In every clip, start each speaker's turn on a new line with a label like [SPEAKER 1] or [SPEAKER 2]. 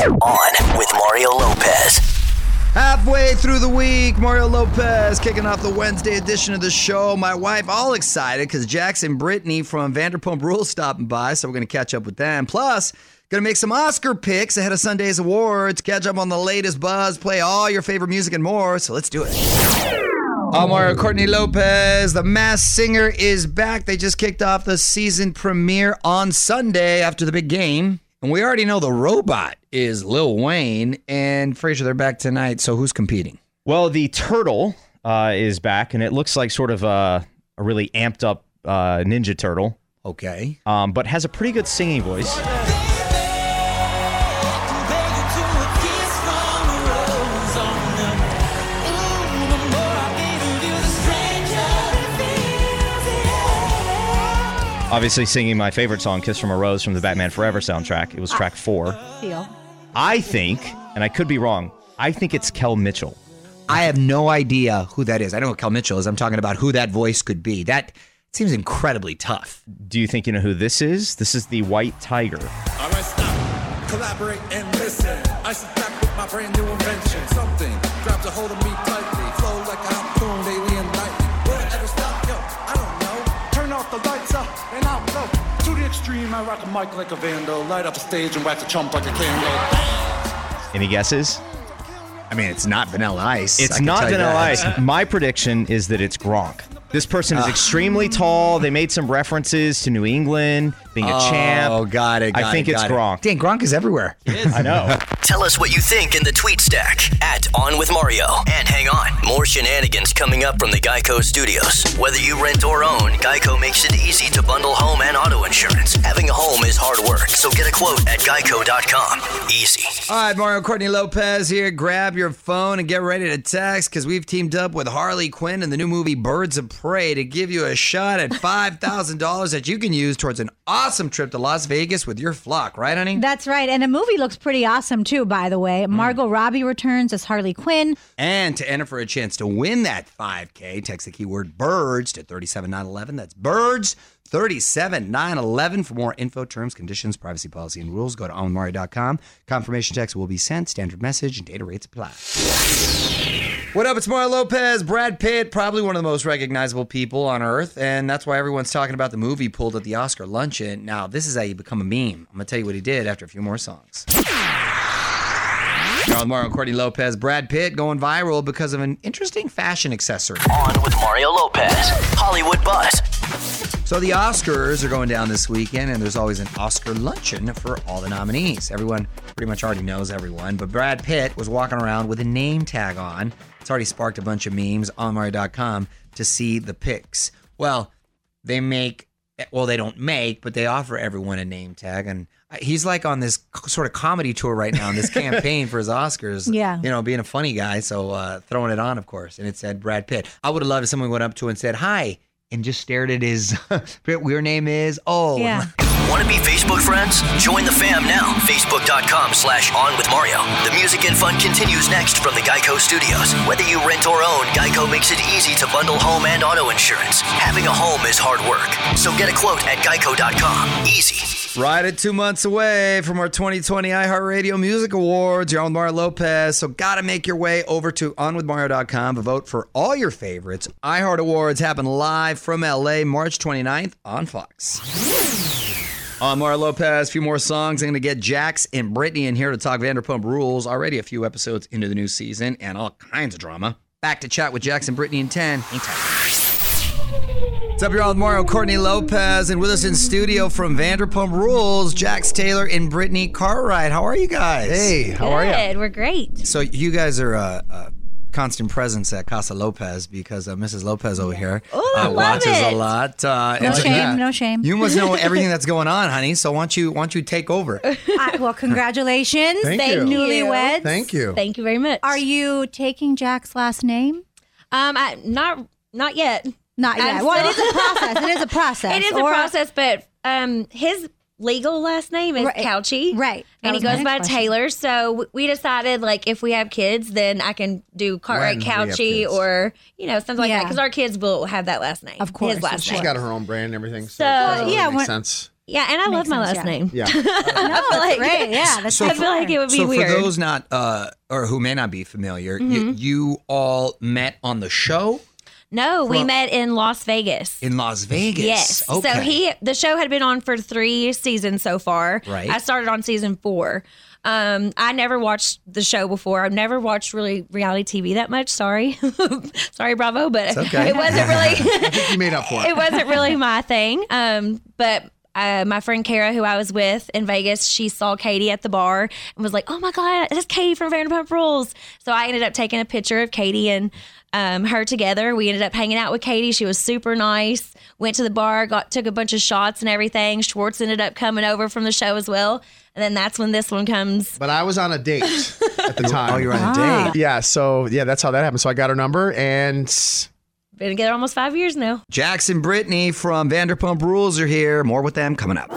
[SPEAKER 1] On with Mario Lopez.
[SPEAKER 2] Halfway through the week, Mario Lopez kicking off the Wednesday edition of the show. My wife all excited because Jax and Brittany from Vanderpump Rules stopping by, so we're going to catch up with them. Plus, going to make some Oscar picks ahead of Sunday's awards, catch up on the latest buzz, play all your favorite music and more. So let's do it. I'm Mario Courtney Lopez. The Masked Singer is back. They just kicked off the season premiere on Sunday after the big game. And we already know the robot is Lil Wayne and Frazier. They're back tonight. So who's competing?
[SPEAKER 3] Well, the turtle uh, is back, and it looks like sort of a, a really amped up uh, Ninja Turtle,
[SPEAKER 2] Okay.
[SPEAKER 3] um, but has a pretty good singing voice. Obviously, singing my favorite song, Kiss from a Rose, from the Batman Forever soundtrack. It was track four.
[SPEAKER 4] Deal.
[SPEAKER 3] I think, and I could be wrong, I think it's Kel Mitchell.
[SPEAKER 2] I have no idea who that is. I know what Kel Mitchell is. I'm talking about who that voice could be. That seems incredibly tough.
[SPEAKER 3] Do you think you know who this is? This is the White Tiger.
[SPEAKER 5] All right, stop. Collaborate and listen. I sit back with my brand new invention. Something grabs a hold of me extreme, I rock a mic like a vandal. Light up a stage and wax a chump like a candle.
[SPEAKER 3] Any guesses?
[SPEAKER 2] I mean, it's not Vanilla Ice.
[SPEAKER 3] It's not Vanilla. Ice. My prediction is that it's Gronk. This person is extremely tall. They made some references to New England being a champ.
[SPEAKER 2] Oh, got it.
[SPEAKER 3] I think
[SPEAKER 2] it,
[SPEAKER 3] it's
[SPEAKER 2] it.
[SPEAKER 3] Gronk.
[SPEAKER 2] Dang, Gronk is everywhere.
[SPEAKER 3] I know.
[SPEAKER 1] Tell us what you think in the tweet stack at On With Mario. And hang on, more shenanigans coming up from the Geico studios. Whether you rent or own, Geico makes it easy to bundle home and auto insurance. Having a home is hard work, so get a quote at geico.com. Easy.
[SPEAKER 2] All right, Mario Courtney Lopez here. Grab your phone and get ready to text because we've teamed up with Harley Quinn in the new movie Birds of Prey to give you a shot at $5,000 that you can use towards an awesome trip to Las Vegas with your flock, right, honey?
[SPEAKER 4] That's right. And the movie looks pretty awesome too, by the way.
[SPEAKER 2] Mm.
[SPEAKER 4] Margot Robbie returns as Harley Quinn.
[SPEAKER 2] And to enter for a chance to win that 5K, text the keyword birds to 37911. That's birds 37911. For more info, terms, conditions, privacy policy, and rules, go to onmario.com. Confirmation text will be sent, standard message, and data rates apply. What up? It's Mario Lopez. Brad Pitt, probably one of the most recognizable people on earth, and that's why everyone's talking about the movie pulled at the Oscar luncheon. Now, this is how you become a meme. I'm gonna tell you what he did after a few more songs. You're on Mario and Courtney Lopez. Brad Pitt going viral because of an interesting fashion accessory.
[SPEAKER 1] On with Mario Lopez. Hollywood Buzz.
[SPEAKER 2] So the Oscars are going down this weekend, and there's always an Oscar luncheon for all the nominees. Everyone pretty much already knows everyone, but Brad Pitt was walking around with a name tag on. It's already sparked a bunch of memes on Mario.com to see the pics. Well, they make well, they don't make, but they offer everyone a name tag, and he's like on this sort of comedy tour right now in this campaign for his Oscars.
[SPEAKER 4] Yeah.
[SPEAKER 2] you know, being a funny guy, so uh, throwing it on, of course, and it said Brad Pitt. I would have loved if someone went up to him and said hi. And just stared at his. your name is oh
[SPEAKER 4] Yeah.
[SPEAKER 1] Want to be Facebook friends? Join the fam now. Facebook.com slash On With Mario. The music and fun continues next from the Geico Studios. Whether you rent or own, Geico makes it easy to bundle home and auto insurance. Having a home is hard work. So get a quote at geico.com. Easy.
[SPEAKER 2] Right at two months away from our 2020 iHeartRadio Music Awards. You're on Mario Lopez, so gotta make your way over to onwithmario.com to vote for all your favorites. iHeart Awards happen live from LA March 29th on Fox. On Mario Lopez, a few more songs. I'm going to get Jax and Brittany in here to talk Vanderpump Rules. Already a few episodes into the new season and all kinds of drama. Back to chat with Jax and Brittany in 10. Anytime. What's up, y'all? With Mario Courtney Lopez, and with us in studio from Vanderpump Rules, Jax Taylor and Brittany Cartwright. How are you guys?
[SPEAKER 6] Hey, how are you?
[SPEAKER 7] Good. We're great.
[SPEAKER 2] So you guys are a, a constant presence at Casa Lopez because uh, Mrs. Lopez over here
[SPEAKER 7] Oh, I
[SPEAKER 2] uh,
[SPEAKER 7] love
[SPEAKER 2] watches a lot. Uh,
[SPEAKER 4] No
[SPEAKER 2] and
[SPEAKER 4] shame,
[SPEAKER 2] yeah.
[SPEAKER 4] no shame.
[SPEAKER 2] You must know everything that's going on, honey. So why don't you why don't you take over?
[SPEAKER 4] I- well, congratulations.
[SPEAKER 6] Thank you.
[SPEAKER 4] Newlyweds.
[SPEAKER 6] Thank you.
[SPEAKER 7] Thank you very much.
[SPEAKER 4] Are you taking Jax's last name?
[SPEAKER 7] Um, I, not not yet.
[SPEAKER 4] Not yet.
[SPEAKER 7] I'm
[SPEAKER 4] well, it is a process. It is a process.
[SPEAKER 7] It is a
[SPEAKER 4] Or-
[SPEAKER 7] process, but um, his legal last name is
[SPEAKER 4] Right.
[SPEAKER 7] Cauchi,
[SPEAKER 4] Right. That
[SPEAKER 7] And he goes by
[SPEAKER 4] question.
[SPEAKER 7] Taylor. So we decided, like, if we have kids, then I can do Cartwright
[SPEAKER 6] When Cauchi
[SPEAKER 7] or you know something like that because our kids will have that last name.
[SPEAKER 4] Of course.
[SPEAKER 7] his last
[SPEAKER 6] She's
[SPEAKER 7] name.
[SPEAKER 6] got her own brand and everything. So,
[SPEAKER 7] So-
[SPEAKER 6] it doesn't really
[SPEAKER 4] yeah,
[SPEAKER 6] make
[SPEAKER 4] when-
[SPEAKER 6] sense.
[SPEAKER 7] Yeah, and I love my
[SPEAKER 4] sense,
[SPEAKER 7] last
[SPEAKER 4] yeah.
[SPEAKER 7] name.
[SPEAKER 6] Yeah.
[SPEAKER 4] No, that's
[SPEAKER 7] like-
[SPEAKER 4] great. Yeah, that's
[SPEAKER 7] I feel like it would be
[SPEAKER 2] so
[SPEAKER 7] weird.
[SPEAKER 2] for those not uh or who may not be familiar,
[SPEAKER 7] Mm-hmm.
[SPEAKER 2] you all met on the show
[SPEAKER 7] no, we met in Las Vegas.
[SPEAKER 2] in Las Vegas.
[SPEAKER 7] Yes.
[SPEAKER 2] Okay.
[SPEAKER 7] So he the show had been on for three seasons so far.
[SPEAKER 2] Right.
[SPEAKER 7] I started on season four. Um, I never watched the show before. I've never watched really reality TV that much. Sorry, sorry, Bravo, but
[SPEAKER 2] okay.
[SPEAKER 7] it wasn't really.
[SPEAKER 6] You made up for
[SPEAKER 7] it
[SPEAKER 6] it.
[SPEAKER 7] wasn't really my thing. Um, but uh, my friend Kara, who I was with in Vegas, she saw Katie at the bar and was like, "Oh my god, that's Katie from Vanderpump Rules." So I ended up taking a picture of Katie and um, her together. We ended up hanging out with Katie. She was super nice. Went to the bar, got took a bunch of shots and everything. Schwartz ended up coming over from the show as well, and then that's when this one comes.
[SPEAKER 6] But I was on a date at the time.
[SPEAKER 2] Oh, you're on a date.
[SPEAKER 6] Yeah, so yeah, that's how that happened. So I got her number and
[SPEAKER 7] Been together almost five years now.
[SPEAKER 2] Jax and Brittany from Vanderpump Rules are here. More with them coming up.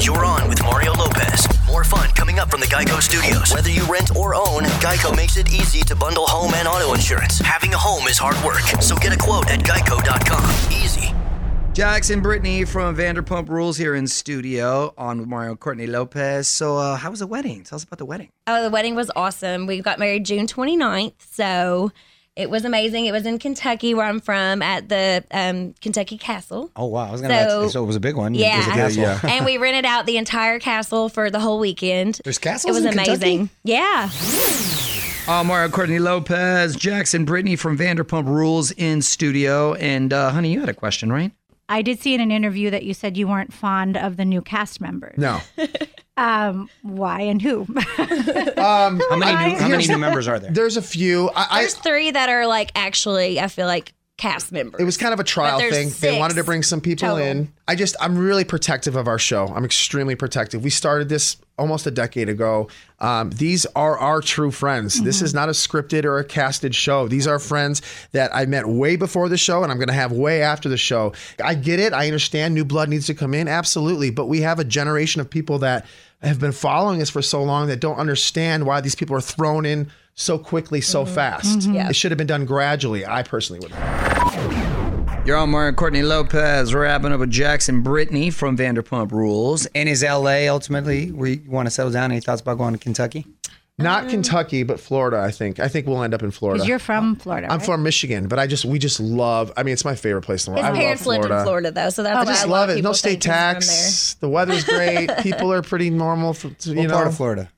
[SPEAKER 1] You're on with Mario Lopez. More fun coming up from the Geico Studios. Whether you rent or own, Geico makes it easy to bundle home and auto insurance. Having a home is hard work, so get a quote at geico.com. Easy.
[SPEAKER 2] Jax and Brittany from Vanderpump Rules here in studio on with Mario Courtney Lopez. So uh, how was the wedding? Tell us about the wedding.
[SPEAKER 7] Oh, the wedding was awesome. We got married June 29th. So it was amazing. It was in Kentucky, where I'm from, at the um, Kentucky Castle.
[SPEAKER 2] Oh wow, I was
[SPEAKER 7] gonna- So-
[SPEAKER 2] so it was a big one.
[SPEAKER 7] Yeah.
[SPEAKER 2] It was a castle.
[SPEAKER 6] Yeah,
[SPEAKER 7] and we rented out the entire castle for the whole weekend.
[SPEAKER 2] There's castles.
[SPEAKER 7] It was
[SPEAKER 2] in Kentucky?
[SPEAKER 7] amazing. Yeah.
[SPEAKER 2] Uh, Mario Courtney Lopez, Jax and Brittany from Vanderpump Rules in studio. And uh, honey, you had a question, right?
[SPEAKER 4] I did see in an interview that you said you weren't fond of the new cast members.
[SPEAKER 6] no.
[SPEAKER 4] Um, why and who?
[SPEAKER 6] Um,
[SPEAKER 2] How many new, how many new members are there?
[SPEAKER 6] There's a few. I, I
[SPEAKER 7] There's three that are like actually, I feel like cast members.
[SPEAKER 6] it was kind of a trial thing. They wanted to bring some people
[SPEAKER 7] total.
[SPEAKER 6] in. I just I'm really protective of our show. I'm extremely protective. We started this almost a decade ago. Um, these are our true friends. This is not a scripted or a casted show. These are friends that I met way before the show and I'm going to have way after the show. I get it. I understand new blood needs to come in. Absolutely. But we have a generation of people that have been following us for so long that don't understand why these people are thrown in so quickly, so mm-hmm. fast. Mm-hmm.
[SPEAKER 7] Yeah.
[SPEAKER 6] It should have been done gradually. I personally would.
[SPEAKER 2] You're on Mario Courtney Lopez, wrapping up with Jax and Brittany from Vanderpump Rules. And is LA ultimately where you want to settle down? Any thoughts about going to Kentucky?
[SPEAKER 6] Not um, Kentucky, but Florida. I think. I think we'll end up in Florida.
[SPEAKER 4] Because you're from Florida.
[SPEAKER 6] I'm
[SPEAKER 4] right?
[SPEAKER 6] from Michigan, but I just we just love. I mean, it's my favorite place in the
[SPEAKER 7] His
[SPEAKER 6] world. I love
[SPEAKER 7] parents lived in Florida, though, so that's
[SPEAKER 6] I
[SPEAKER 7] why
[SPEAKER 6] just
[SPEAKER 7] a lot
[SPEAKER 6] love it. No state
[SPEAKER 7] think he's from
[SPEAKER 6] tax. The weather's great. People are pretty normal. For, you
[SPEAKER 2] What
[SPEAKER 6] know,
[SPEAKER 2] part of Florida?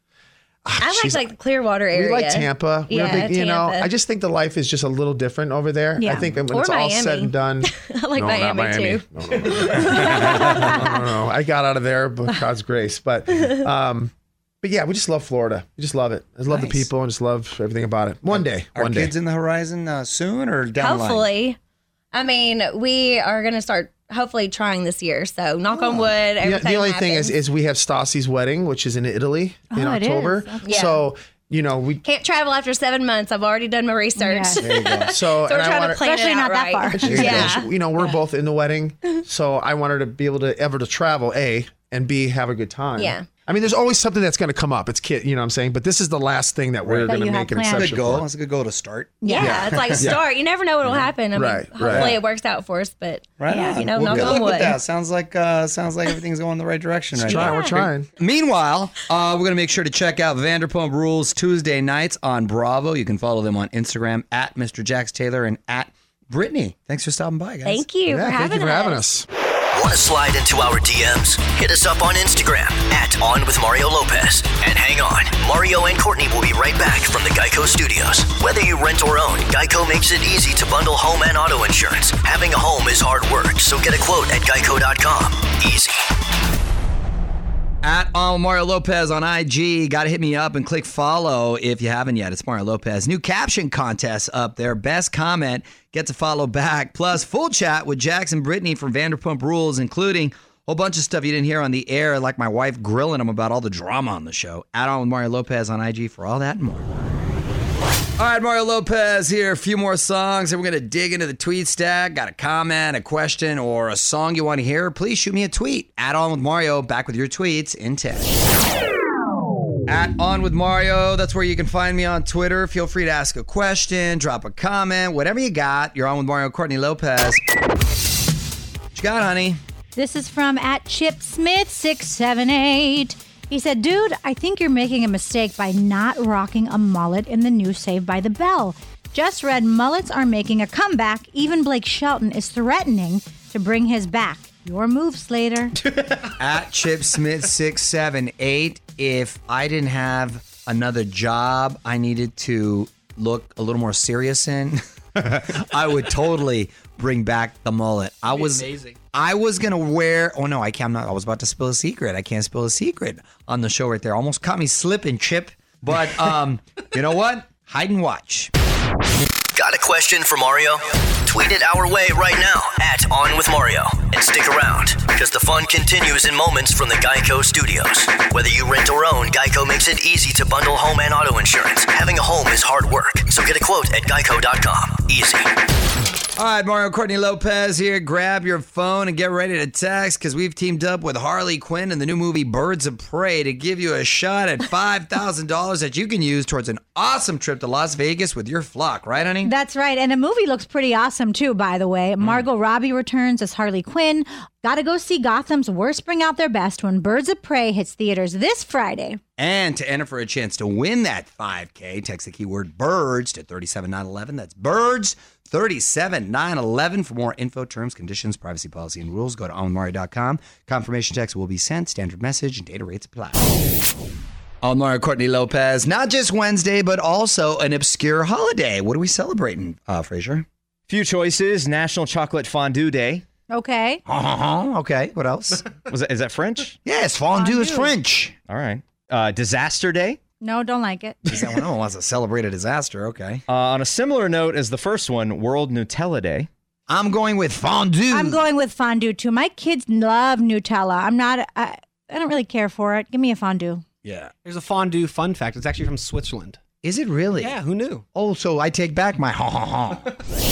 [SPEAKER 7] There. I like like the Clearwater area.
[SPEAKER 6] we like Tampa. We're
[SPEAKER 7] Yeah,
[SPEAKER 6] big, you know, I just think the life is just a little different over there. Yeah. I
[SPEAKER 4] Yeah.
[SPEAKER 6] think when
[SPEAKER 7] Or
[SPEAKER 6] it's all said and done.
[SPEAKER 7] I like
[SPEAKER 6] no, not
[SPEAKER 7] Miami,
[SPEAKER 6] Miami.
[SPEAKER 7] too.
[SPEAKER 6] No, no, no. no, no, no, no. I got out of there by God's grace. But um, but yeah, we just love Florida. We just love it. I love
[SPEAKER 2] Nice.
[SPEAKER 6] the people and just love everything about it. One day,
[SPEAKER 2] Are
[SPEAKER 6] one day.
[SPEAKER 2] kids in the horizon uh, soon or down the line?
[SPEAKER 7] Hopefully. I mean, we are going to start hopefully trying this year. So knock on oh. wood.
[SPEAKER 6] The, the only thing is, is we have Stassi's wedding, which is in Italy oh, in
[SPEAKER 4] Oh, it is.
[SPEAKER 6] October.
[SPEAKER 7] Yeah.
[SPEAKER 6] So you know we.
[SPEAKER 7] can't travel after seven months. I've already done my research.
[SPEAKER 4] Yeah.
[SPEAKER 2] There you go.
[SPEAKER 6] So,
[SPEAKER 7] So we're trying
[SPEAKER 6] want
[SPEAKER 7] to plan
[SPEAKER 4] Especially
[SPEAKER 7] it out
[SPEAKER 4] not that
[SPEAKER 7] right.
[SPEAKER 4] far.
[SPEAKER 6] She's-
[SPEAKER 7] Yeah.
[SPEAKER 6] you know, we're both in the wedding, so I want her to be able to ever to travel, a and b have a good time.
[SPEAKER 7] Yeah.
[SPEAKER 6] I mean, there's always something that's going to come up. It's kid, you know what I'm saying? But this is the last thing that we're
[SPEAKER 4] That
[SPEAKER 6] going to
[SPEAKER 4] you
[SPEAKER 6] make
[SPEAKER 4] had
[SPEAKER 6] an
[SPEAKER 4] planned.
[SPEAKER 2] Good goal.
[SPEAKER 6] for.
[SPEAKER 2] That's a good goal to start.
[SPEAKER 7] Yeah,
[SPEAKER 6] Yeah.
[SPEAKER 7] it's like start. You never know what will happen. I mean,
[SPEAKER 6] Right,
[SPEAKER 7] hopefully
[SPEAKER 6] right.
[SPEAKER 7] it works out for us, but
[SPEAKER 2] Right.
[SPEAKER 4] Yeah.
[SPEAKER 2] on.
[SPEAKER 7] You know,
[SPEAKER 2] well,
[SPEAKER 7] knock
[SPEAKER 2] good
[SPEAKER 7] on wood.
[SPEAKER 2] that. Sounds like uh, sounds like everything's going the right direction right
[SPEAKER 6] Try,
[SPEAKER 2] now.
[SPEAKER 6] we're trying.
[SPEAKER 2] Meanwhile, uh, we're going to make sure to check out Vanderpump Rules Tuesday nights on Bravo. You can follow them on Instagram at Mr. Jax Taylor and at Brittany. Thanks for stopping by, guys.
[SPEAKER 7] thank you
[SPEAKER 6] Yeah,
[SPEAKER 7] for having
[SPEAKER 6] thank you for
[SPEAKER 7] us.
[SPEAKER 6] having us.
[SPEAKER 1] Want to slide into our DMs? Hit us up on Instagram at On With Mario Lopez. And hang on, Mario and Courtney will be right back from the Geico Studios. Whether you rent or own, Geico makes it easy to bundle home and auto insurance. Having a home is hard work, so get a quote at geico.com. Easy.
[SPEAKER 2] At um, Mario Lopez on IG. Got to hit me up and click follow if you haven't yet. It's Mario Lopez. New caption contest up there. Best comment gets to follow back. Plus, full chat with Jax and Brittany from Vanderpump Rules, including a whole bunch of stuff you didn't hear on the air, like my wife grilling him about all the drama on the show. Add on with Mario Lopez on IG for all that and more. All right, Mario Lopez here. A few more songs, and we're going to dig into the tweet stack. Got a comment, a question, or a song you want to hear? Please shoot me a tweet. Add on with Mario. Back with your tweets in 10. At On With Mario, that's where you can find me on Twitter. Feel free to ask a question, drop a comment, whatever you got. You're on with Mario Courtney Lopez. What you got, honey?
[SPEAKER 4] This is from at Chip Smith six seven eight. He said, "Dude, I think you're making a mistake by not rocking a mullet in the new Saved by the Bell. Just read mullets are making a comeback. Even Blake Shelton is threatening to bring his back. Your move, Slater."
[SPEAKER 2] At Chip Smith six seven eight. If I didn't have another job, I needed to look a little more serious in. I would totally bring back the mullet. I was
[SPEAKER 8] amazing.
[SPEAKER 2] I was gonna wear. Oh no, I can't. I'm not. I was about to spill a secret. I can't spill a secret on the show right there. Almost caught me slipping, Chip. But um, you know what? Hide and watch.
[SPEAKER 1] Got a question for Mario? Tweet it our way right now at On With Mario. And stick around, because the fun continues in moments from the Geico studios. Whether you rent or own, Geico makes it easy to bundle home and auto insurance. Having a home is hard work, so get a quote at geico.com. Easy.
[SPEAKER 2] All right, Mario Courtney Lopez here. Grab your phone and get ready to text because we've teamed up with Harley Quinn in the new movie Birds of Prey to give you a shot at $5,000 that you can use towards an awesome trip to Las Vegas with your flock, right, honey?
[SPEAKER 4] That's right. And the movie looks pretty awesome too, by the way. Hmm. Margot Robbie returns as Harley Quinn. Gotta go see Gotham's worst bring out their best when Birds of Prey hits theaters this Friday.
[SPEAKER 2] And to enter for a chance to win that 5K, text the keyword birds to 37911. That's birds 37911. For more info, terms, conditions, privacy policy, and rules, go to onmario.com. Confirmation text will be sent, standard message, and data rates apply. On Mario Courtney Lopez, not just Wednesday, but also an obscure holiday. What are we celebrating, uh, Frazier?
[SPEAKER 3] Few choices. National Chocolate Fondue Day.
[SPEAKER 4] Okay.
[SPEAKER 2] Uh-huh. Okay, what else?
[SPEAKER 3] Was that, is that French?
[SPEAKER 2] yes, fondue is French.
[SPEAKER 3] All right. Uh, Disaster Day.
[SPEAKER 4] No, don't like it.
[SPEAKER 2] Is that one? Oh, wants to celebrate a disaster. Okay.
[SPEAKER 3] Uh, on a similar note as the first one, World Nutella Day.
[SPEAKER 2] I'm going with fondue.
[SPEAKER 4] I'm going with fondue too. My kids love Nutella. I'm not. I, I don't really care for it. Give me a fondue.
[SPEAKER 2] Yeah.
[SPEAKER 8] There's a fondue fun fact. It's actually from Switzerland.
[SPEAKER 2] Is it really?
[SPEAKER 8] Yeah, who knew?
[SPEAKER 2] Oh, so I take back my ha ha ha.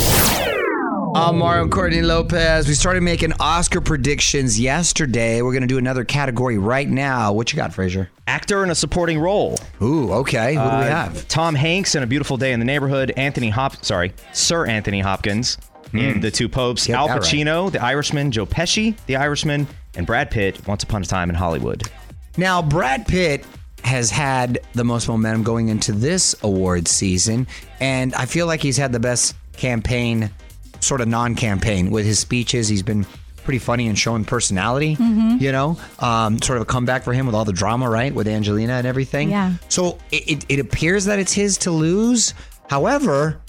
[SPEAKER 2] I'm Mario Courtney Lopez. We started making Oscar predictions yesterday. We're going to do another category right now. What you got, Frazier?
[SPEAKER 3] Actor in a supporting role.
[SPEAKER 2] Ooh, okay. Who do we
[SPEAKER 3] Uh,
[SPEAKER 2] have?
[SPEAKER 3] Tom Hanks in A Beautiful Day in the Neighborhood. Anthony Hop, sorry, Sir Anthony Hopkins in The Two Popes.
[SPEAKER 2] Get
[SPEAKER 3] Al
[SPEAKER 2] that right.
[SPEAKER 3] Pacino, The Irishman. Joe Pesci, The Irishman, and Brad Pitt. Once Upon a Time in Hollywood.
[SPEAKER 2] Now, Brad Pitt has had the most momentum going into this award season, and I feel like he's had the best campaign, sort of non-campaign, with his speeches. He's been pretty funny and showing personality. You know, um, sort of a comeback for him with all the drama, right, with Angelina and everything.
[SPEAKER 4] Yeah.
[SPEAKER 2] So it, it, it appears that it's his to lose. However,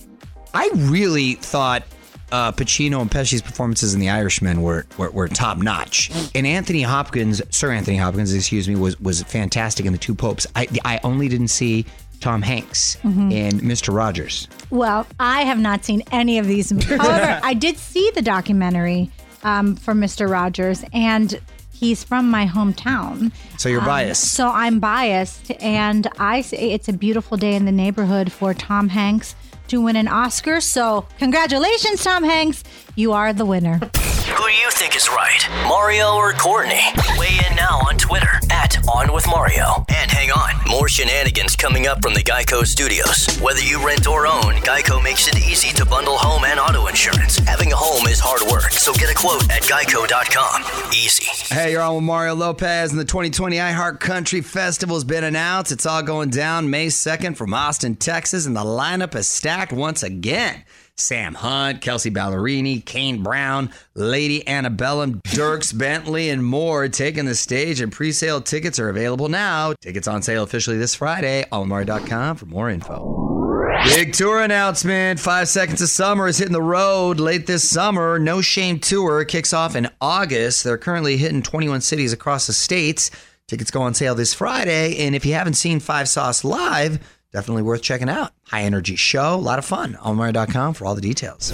[SPEAKER 2] I really thought uh, Pacino and Pesci's performances in The Irishman were were, were top notch, and Anthony Hopkins, Sir Anthony Hopkins, excuse me, was was fantastic in The Two Popes. I I only didn't see Tom Hanks in Mr. Rogers.
[SPEAKER 4] Well, I have not seen any of these. However, I did see the documentary um, for Mr. Rogers, and he's from my hometown.
[SPEAKER 2] So you're
[SPEAKER 4] Um,
[SPEAKER 2] biased.
[SPEAKER 4] So I'm biased, and I say it's a beautiful day in the neighborhood for Tom Hanks to win an Oscar. So congratulations, Tom Hanks! You are the winner.
[SPEAKER 1] Who do you think is right, Mario or Courtney? Weigh in now on Twitter at On With Mario. And hang on, more shenanigans coming up from the Geico Studios. Whether you rent or own, Geico makes it easy to bundle home and auto insurance. Having a home is hard work, so get a quote at geico.com. Easy.
[SPEAKER 2] Hey, you're on with Mario Lopez, and the 2020 iHeart Country Festival has been announced. It's all going down May 2nd from Austin, Texas, and the lineup is stacked once again. Sam Hunt, Kelsea Ballerini, Kane Brown, Lady Antebellum, Dierks Bentley, and more taking the stage, and pre-sale tickets are available now. Tickets on sale officially this Friday. OnWithMario.com for more info. Big tour announcement. Five Seconds of Summer is hitting the road late this summer. No Shame Tour kicks off in August. They're currently hitting 21 cities across the states. Tickets go on sale this Friday. And if you haven't seen Five Sauce live, definitely worth checking out. High energy show, a lot of fun. OnMario.com for all the details.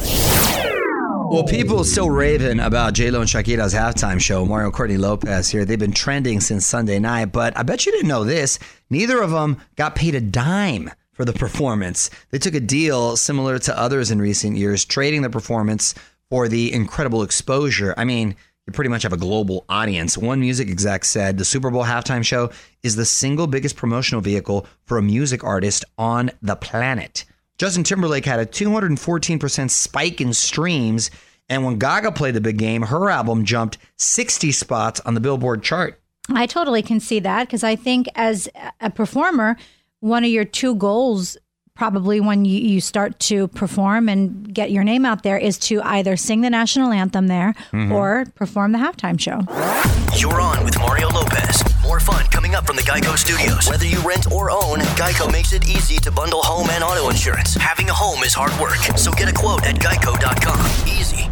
[SPEAKER 2] Well, people still raving about J-Lo and Shakira's halftime show. Mario Courtney Lopez here. They've been trending since Sunday night, but I bet you didn't know this. Neither of them got paid a dime for the performance. They took a deal similar to others in recent years, trading the performance for the incredible exposure. I mean, pretty much have a global audience. One music exec said the Super Bowl halftime show is the single biggest promotional vehicle for a music artist on the planet. Justin Timberlake had a 214% spike in streams And when Gaga played the big game, her album jumped 60 spots on the Billboard chart.
[SPEAKER 4] I totally can see that because I think as a performer, one of your two goals, probably when you, you start to perform and get your name out there, is to either sing the national anthem there mm-hmm. or perform the halftime show.
[SPEAKER 1] You're on with Mario Lopez. More fun coming up from the Geico Studios. Whether you rent or own, Geico makes it easy to bundle home and auto insurance. Having a home is hard work, so get a quote at geico.com. Easy.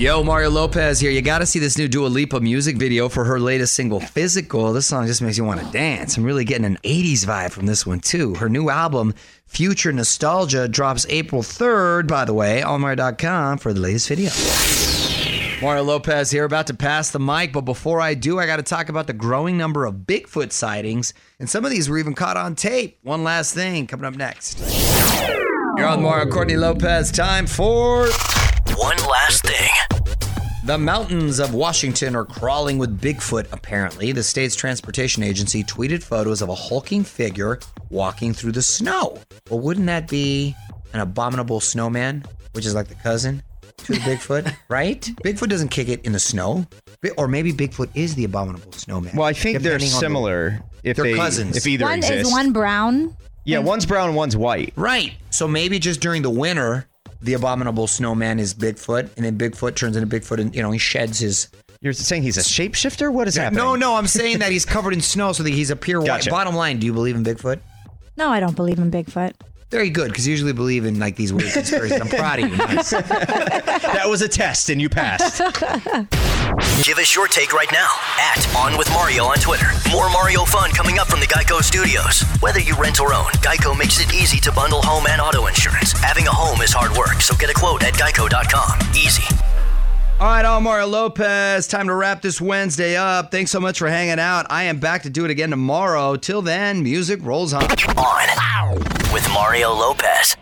[SPEAKER 2] Yo, Mario Lopez here. You got to see this new Dua Lipa music video for her latest single, Physical. This song just makes you want to dance. I'm really getting an 80s vibe from this one, too. Her new album, Future Nostalgia, drops April 3rd, by the way, on Mario.com for the latest video. Mario Lopez here, about to pass the mic, but before I do, I got to talk about the growing number of Bigfoot sightings, and some of these were even caught on tape. One last thing coming up next. You're on Mario Courtney Lopez. Time for
[SPEAKER 1] One last thing.
[SPEAKER 2] The mountains of Washington are crawling with Bigfoot, apparently. The state's transportation agency tweeted photos of a hulking figure walking through the snow. Well, wouldn't that be an abominable snowman, which is like the cousin to the Bigfoot, right? Bigfoot doesn't kick it in the snow. Or maybe Bigfoot is the abominable snowman.
[SPEAKER 3] Well, I think they're
[SPEAKER 2] depending on the-
[SPEAKER 3] similar. If
[SPEAKER 2] They're
[SPEAKER 3] they,
[SPEAKER 2] cousins.
[SPEAKER 3] If either
[SPEAKER 4] one
[SPEAKER 3] exists.
[SPEAKER 4] is one brown.
[SPEAKER 3] yeah, one's brown, one's white.
[SPEAKER 2] Right. So maybe just during the winter, the abominable snowman is Bigfoot, and then Bigfoot turns into Bigfoot and, you know, he sheds his
[SPEAKER 3] You're saying he's a shapeshifter? What is happening?
[SPEAKER 2] No, no, I'm saying that he's covered in snow so that he's a pure white. Bottom line, do you believe in Bigfoot?
[SPEAKER 4] No, I don't believe in Bigfoot.
[SPEAKER 2] Very good, because you usually believe in like these weird conspiracies. I'm proud of you. Nice.
[SPEAKER 3] That was a test and you passed.
[SPEAKER 1] Give us your take right now at On With Mario on Twitter. More Mario fun coming up from the Geico Studios. Whether you rent or own, Geico makes it easy to bundle home and auto insurance. Having a home is hard work, so get a quote at geico.com. Easy.
[SPEAKER 2] All right, I'm Mario Lopez. Time to wrap this Wednesday up. Thanks so much for hanging out. I am back to do it again tomorrow. Till then, music rolls on.
[SPEAKER 1] On with Mario Lopez.